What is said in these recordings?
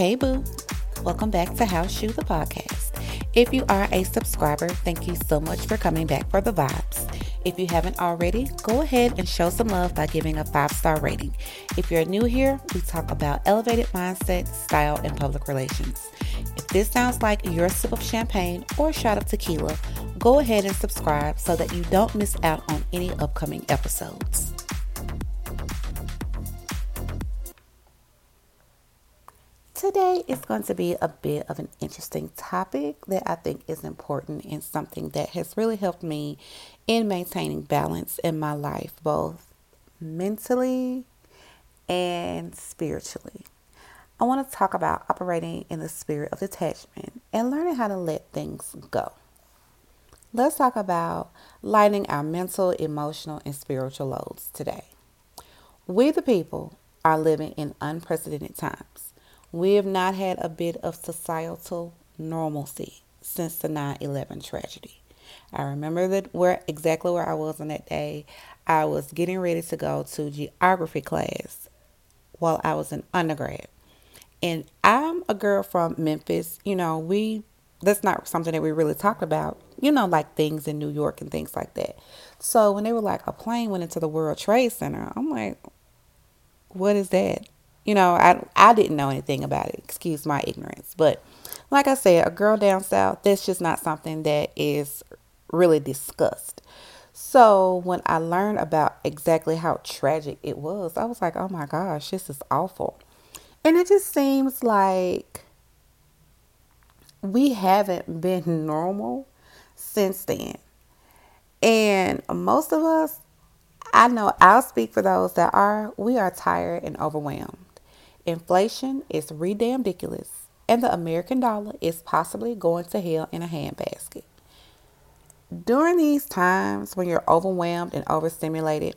Hey, boo. Welcome back to House Shoe the podcast. If you are a subscriber, thank you so much for coming back for the vibes. If you haven't already, go ahead and show some love by giving a five star rating. If you're new here, we talk about elevated mindset, style, and public relations. If this sounds like your sip of champagne or shot of tequila, go ahead and subscribe so that you don't miss out on any upcoming episodes. Today is going to be a bit of an interesting topic that I think is important and something that has really helped me in maintaining balance in my life, both mentally and spiritually. I want to talk about operating in the spirit of detachment and learning how to let things go. Let's talk about lightening our mental, emotional, and spiritual loads today. We, the people, are living in unprecedented times. We have not had a bit of societal normalcy since the 9/11 tragedy. I remember that where exactly where I was on that day. I was getting ready to go to geography class while I was in undergrad. And I'm a girl from Memphis. You know, we that's not something that we really talked about. You know, like things in New York and things like that. So when they were like a plane went into the World Trade Center, I'm like, what is that? You know, I I didn't know anything about it. Excuse my ignorance. But like I said, a girl down south, that's just not something that is really discussed. So when I learned about exactly how tragic it was, I was like, oh my gosh, this is awful. And it just seems like we haven't been normal since then. And most of us, I know I'll speak for those that are, we are tired and overwhelmed. Inflation is ridiculous, and the American dollar is possibly going to hell in a handbasket. During these times when you're overwhelmed and overstimulated,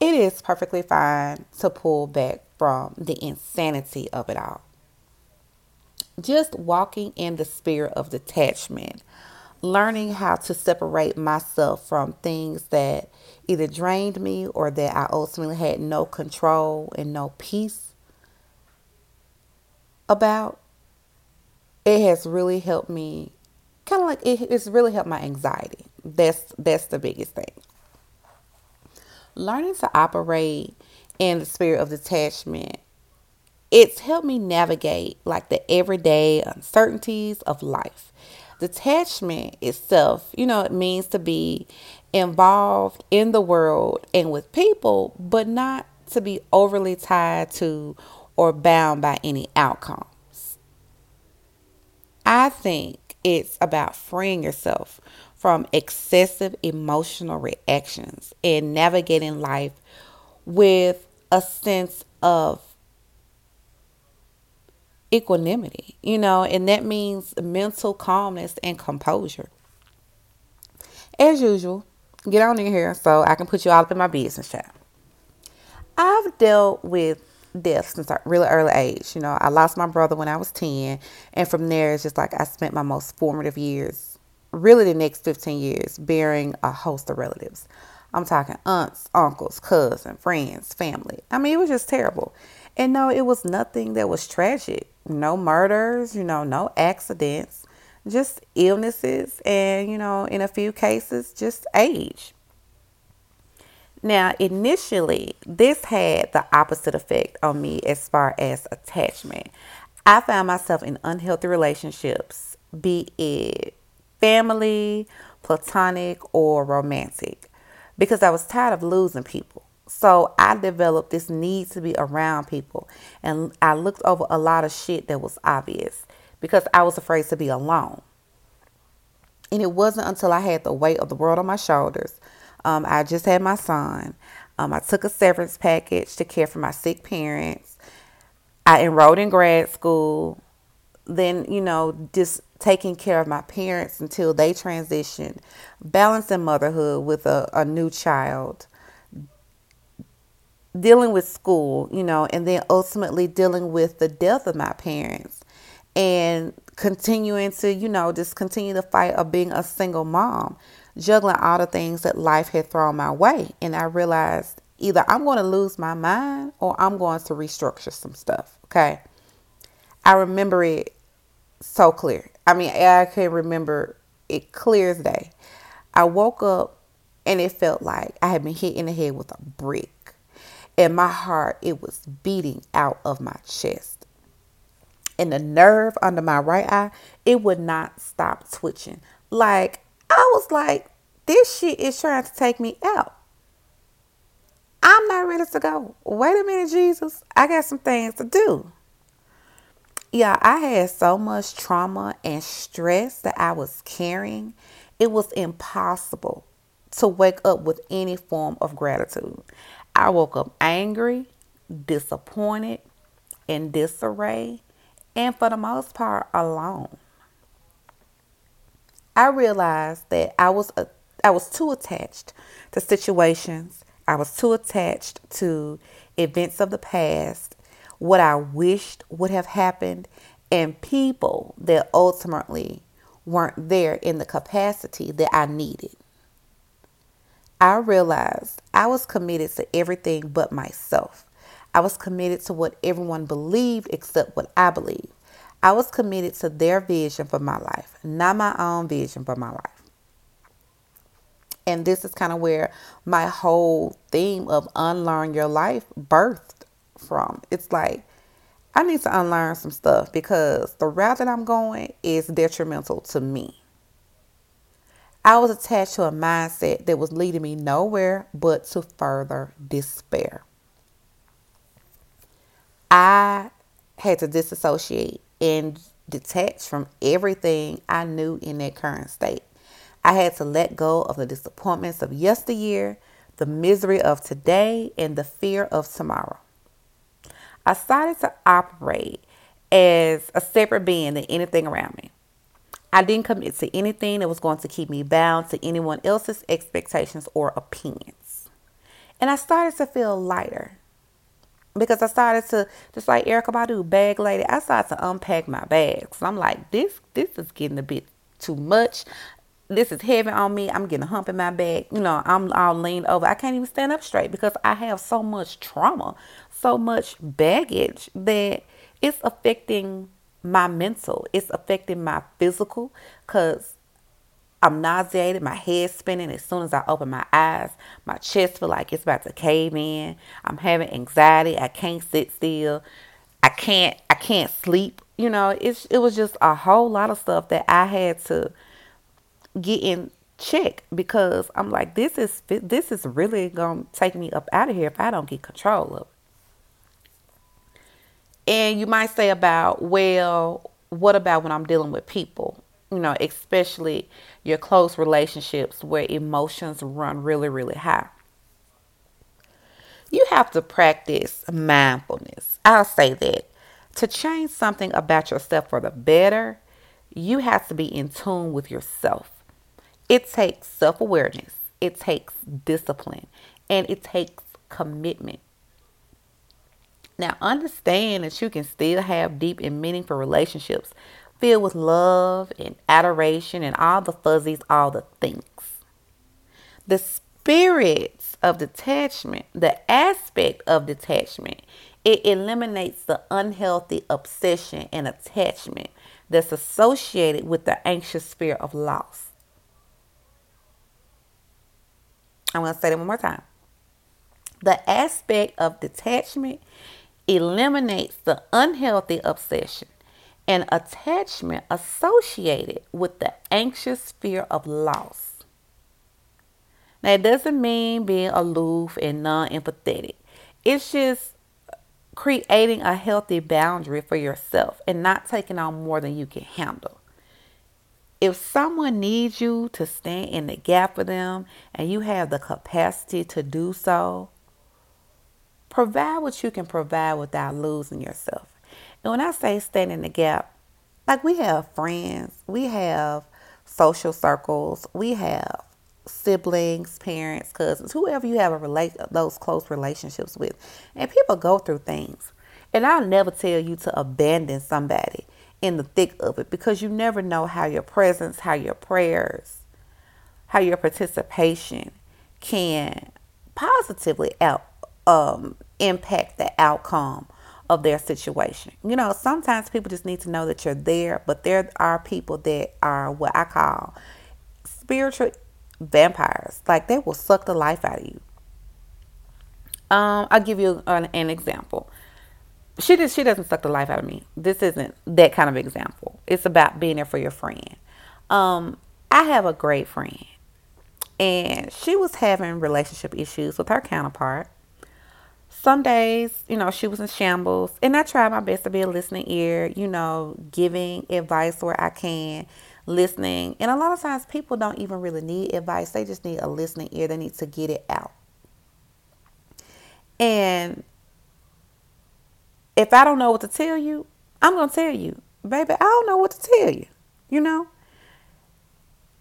it is perfectly fine to pull back from the insanity of it all. Just walking in the spirit of detachment, learning how to separate myself from things that either drained me or that I ultimately had no control and no peace about, it has really helped me kind of like it, it's really helped my anxiety. That's that's the biggest thing. Learning to operate in the spirit of detachment, it's helped me navigate like the everyday uncertainties of life. Detachment itself, you know, it means to be involved in the world and with people, but not to be overly tied to or bound by any outcomes. I think it's about freeing yourself from excessive emotional reactions and navigating life with a sense of equanimity, you know, and that means mental calmness and composure. As usual, get on in here so I can put you all up in my business chat. I've dealt with death since a really early age. You know, I lost my brother when I was 10. And from there, it's just like I spent my most formative years, really the next 15 years, bearing a host of relatives. I'm talking aunts, uncles, cousins, friends, family. I mean, it was just terrible. And no, it was nothing that was tragic. No murders, you know, no accidents, just illnesses, and, you know, in a few cases, just age. Now, initially, this had the opposite effect on me as far as attachment. I found myself in unhealthy relationships, be it family, platonic, or romantic, because I was tired of losing people. So I developed this need to be around people, and I looked over a lot of shit that was obvious because I was afraid to be alone. And it wasn't until I had the weight of the world on my shoulders um, I just had my son. Um, I took a severance package to care for my sick parents. I enrolled in grad school. Then, you know, just taking care of my parents until they transitioned, balancing motherhood with a, a new child, dealing with school, you know, and then ultimately dealing with the death of my parents and continuing to, you know, just continue the fight of being a single mom juggling all the things that life had thrown my way. And I realized either I'm going to lose my mind or I'm going to restructure some stuff. Okay. I remember it so clear. I mean, I can remember it clear as day. I woke up and it felt like I had been hit in the head with a brick. And my heart, it was beating out of my chest. And the nerve under my right eye, it would not stop twitching. Like, I was like, this shit is trying to take me out. I'm not ready to go. Wait a minute, Jesus. I got some things to do. Yeah, I had so much trauma and stress that I was carrying. It was impossible to wake up with any form of gratitude. I woke up angry, disappointed, in disarray, and for the most part, alone. I realized that I was a, I was too attached to situations. I was too attached to events of the past what I wished would have happened, and people that ultimately weren't there in the capacity that I needed. I realized I was committed to everything but myself. I was committed to what everyone believed except what I believed. I was committed to their vision for my life, not my own vision for my life. And this is kind of where my whole theme of unlearn your life birthed from. It's like I need to unlearn some stuff because the route that I'm going is detrimental to me. I was attached to a mindset that was leading me nowhere but to further despair. I had to disassociate and detach from everything I knew in that current state. I had to let go of the disappointments of yesteryear, the misery of today, and the fear of tomorrow. I started to operate as a separate being than anything around me. I didn't commit to anything that was going to keep me bound to anyone else's expectations or opinions. And I started to feel lighter because I started to, just like Erykah Badu, bag lady, I started to unpack my bags. I'm like, this, this is getting a bit too much. This is heavy on me. I'm getting a hump in my back. You know, I'm all leaned over. I can't even stand up straight because I have so much trauma so much baggage that it's affecting my mental, it's affecting my physical because I'm nauseated, my head spinning as soon as I open my eyes. My chest feel like it's about to cave in. I'm having anxiety. I can't sit still. I can't I can't sleep. You know, it's it was just a whole lot of stuff that I had to get in check because I'm like this is this is really going to take me up out of here if I don't get control of it. And you might say about, well, what about when I'm dealing with people? You know, especially your close relationships where emotions run really, really high. You have to practice mindfulness. I'll say that. To change something about yourself for the better, you have to be in tune with yourself. It takes self awareness, it takes discipline, and it takes commitment. Now, understand that you can still have deep and meaningful relationships filled with love and adoration and all the fuzzies, all the things. The spirits of detachment, the aspect of detachment, it eliminates the unhealthy obsession and attachment that's associated with the anxious fear of loss. I'm going to say that one more time. The aspect of detachment eliminates the unhealthy obsession and attachment associated with the anxious fear of loss. Now, it doesn't mean being aloof and non empathetic, it's just creating a healthy boundary for yourself and not taking on more than you can handle. If someone needs you to stand in the gap for them and you have the capacity to do so, Provide what you can provide without losing yourself. And when I say stand in the gap, like we have friends, we have social circles, we have siblings, parents, cousins, whoever you have a relate those close relationships with. And people go through things. And I'll never tell you to abandon somebody in the thick of it because you never know how your presence, how your prayers, how your participation can positively out um, impact the outcome of their situation. You know, sometimes people just need to know that you're there, but there are people that are what I call spiritual vampires. Like they will suck the life out of you. Um, I'll give you an, an example. She does. She doesn't suck the life out of me. This isn't that kind of example. It's about being there for your friend. Um, I have a great friend, and she was having relationship issues with her counterpart. Some days, you know, she was in shambles, and I tried my best to be a listening ear, you know, giving advice where I can, listening. And a lot of times, people don't even really need advice, they just need a listening ear, they need to get it out. And if I don't know what to tell you, I'm going to tell you, baby, I don't know what to tell you, you know?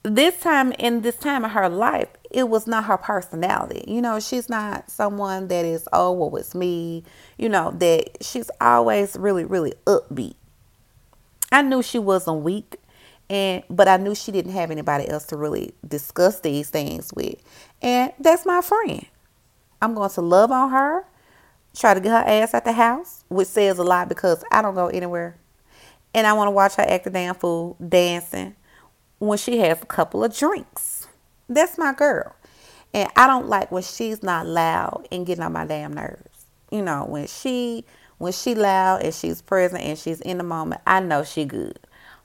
this time in this time of her life, it was not her personality. You know, she's not someone that is, oh, well, it's me. You know, that she's always really, really upbeat. I knew she wasn't weak, and but I knew she didn't have anybody else to really discuss these things with. And that's my friend. I'm going to love on her, try to get her ass at the house, which says a lot because I don't go anywhere. And I want to watch her act the damn fool dancing when she has a couple of drinks. That's my girl. And I don't like when she's not loud and getting on my damn nerves. You know, when she when she loud and she's present and she's in the moment, I know she good.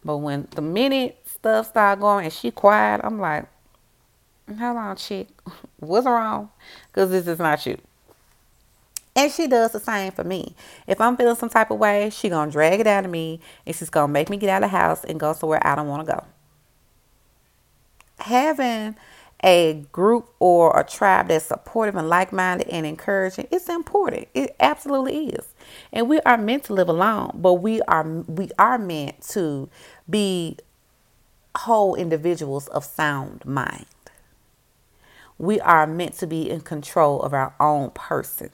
But when the minute stuff start going and she quiet, I'm like, hold on, chick, what's wrong? Because this is not you. And she does the same for me. If I'm feeling some type of way, she gonna drag it out of me and she's gonna make me get out of the house and go somewhere I don't want to go having a group or a tribe that's supportive and like-minded and encouraging it's important. It absolutely is. And we are meant to live alone but we are we are meant to be whole individuals of sound mind. We are meant to be in control of our own person.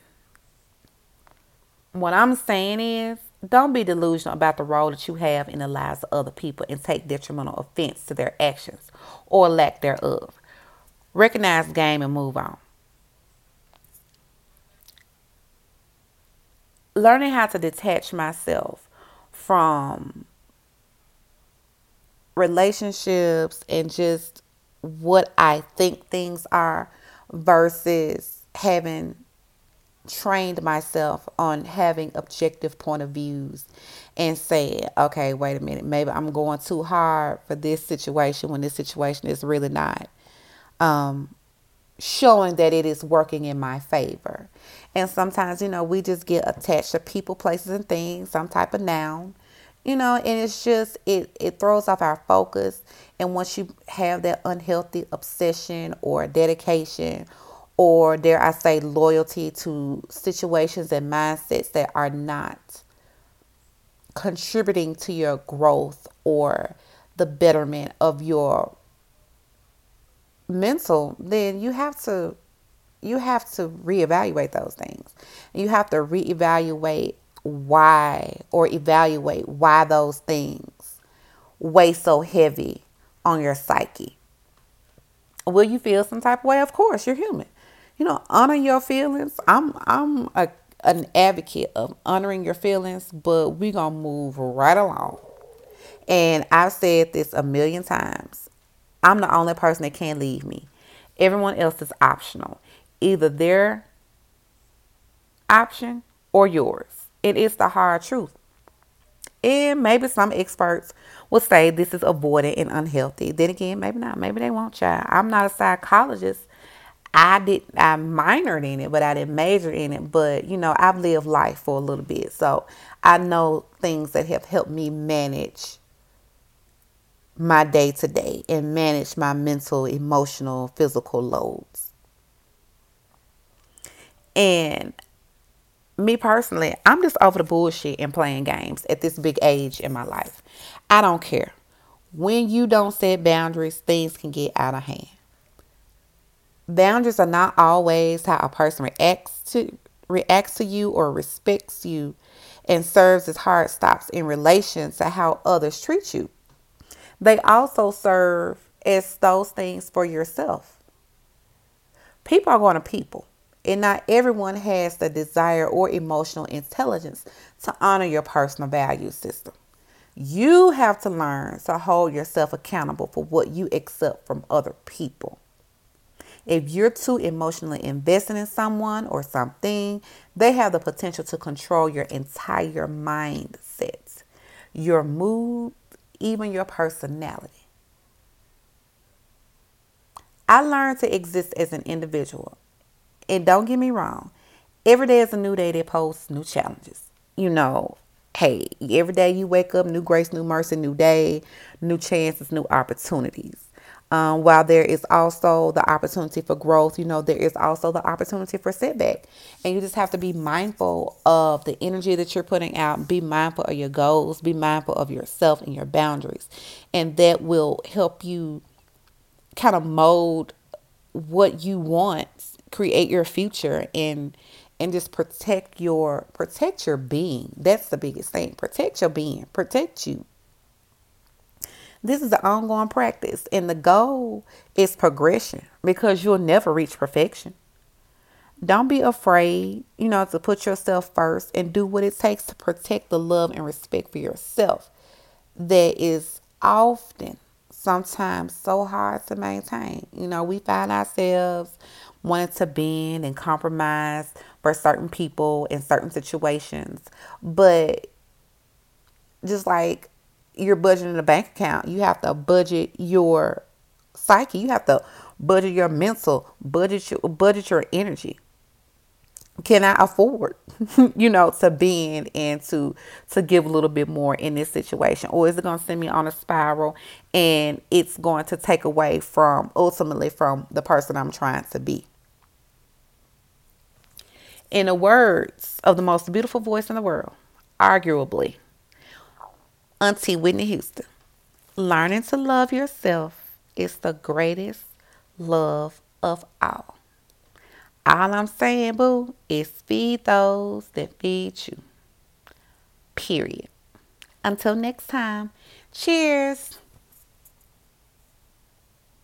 What i'm saying is don't be delusional about the role that you have in the lives of other people and take detrimental offense to their actions or lack thereof. Recognize the game and move on. Learning how to detach myself from relationships and just what I think things are versus having trained myself on having objective point of views and said, okay, wait a minute, maybe I'm going too hard for this situation when this situation is really not um, showing that it is working in my favor. And sometimes, you know, we just get attached to people, places, and things, some type of noun, you know, and it's just, it, it throws off our focus. And once you have that unhealthy obsession or dedication or dare I say loyalty to situations and mindsets that are not contributing to your growth or the betterment of your mental, then you have to you have to reevaluate those things. You have to reevaluate why or evaluate why those things weigh so heavy on your psyche. Will you feel some type of way? Of course, you're human you know, honor your feelings. I'm I'm a an advocate of honoring your feelings, but we're gonna move right along. And I've said this a million times. I'm the only person that can't leave me. Everyone else is optional. Either their option or yours. It is the hard truth. And maybe some experts will say this is avoidant and unhealthy. Then again, maybe not. Maybe they won't try. I'm not a psychologist I did I minored in it, but I didn't major in it. But you know, I've lived life for a little bit, so I know things that have helped me manage my day to day and manage my mental, emotional, physical loads. And me personally, I'm just over the bullshit and playing games at this big age in my life. I don't care. When you don't set boundaries, things can get out of hand. Boundaries are not always how a person reacts to reacts to you or respects you and serves as hard stops in relation to how others treat you. They also serve as those things for yourself. People are going to people. And not everyone has the desire or emotional intelligence to honor your personal value system. You have to learn to hold yourself accountable for what you accept from other people. If you're too emotionally invested in someone or something, they have the potential to control your entire mindset, your mood, even your personality. I learned to exist as an individual. And don't get me wrong, every day is a new day that poses new challenges. You know, hey, every day you wake up, new grace, new mercy, new day, new chances, new opportunities. Um, while there is also the opportunity for growth, you know, there is also the opportunity for setback. And you just have to be mindful of the energy that you're putting out, be mindful of your goals, be mindful of yourself and your boundaries. And that will help you kind of mold what you want, create your future and and just protect your protect your being. That's the biggest thing. Protect your being. Protect you. This is an ongoing practice, and the goal is progression because you'll never reach perfection. Don't be afraid, you know, to put yourself first and do what it takes to protect the love and respect for yourself that is often sometimes so hard to maintain. You know, we find ourselves wanting to bend and compromise for certain people in certain situations, but just like you're budgeting a bank account. You have to budget your psyche. You have to budget your mental, budget your budget your energy. Can I afford, you know, to bend and to to give a little bit more in this situation, or is it going to send me on a spiral and it's going to take away from ultimately from the person I'm trying to be? In the words of the most beautiful voice in the world, arguably, Auntie Whitney Houston. Learning to love yourself is the greatest love of all. All I'm saying, boo, is feed those that feed you. Period. Until next time, cheers.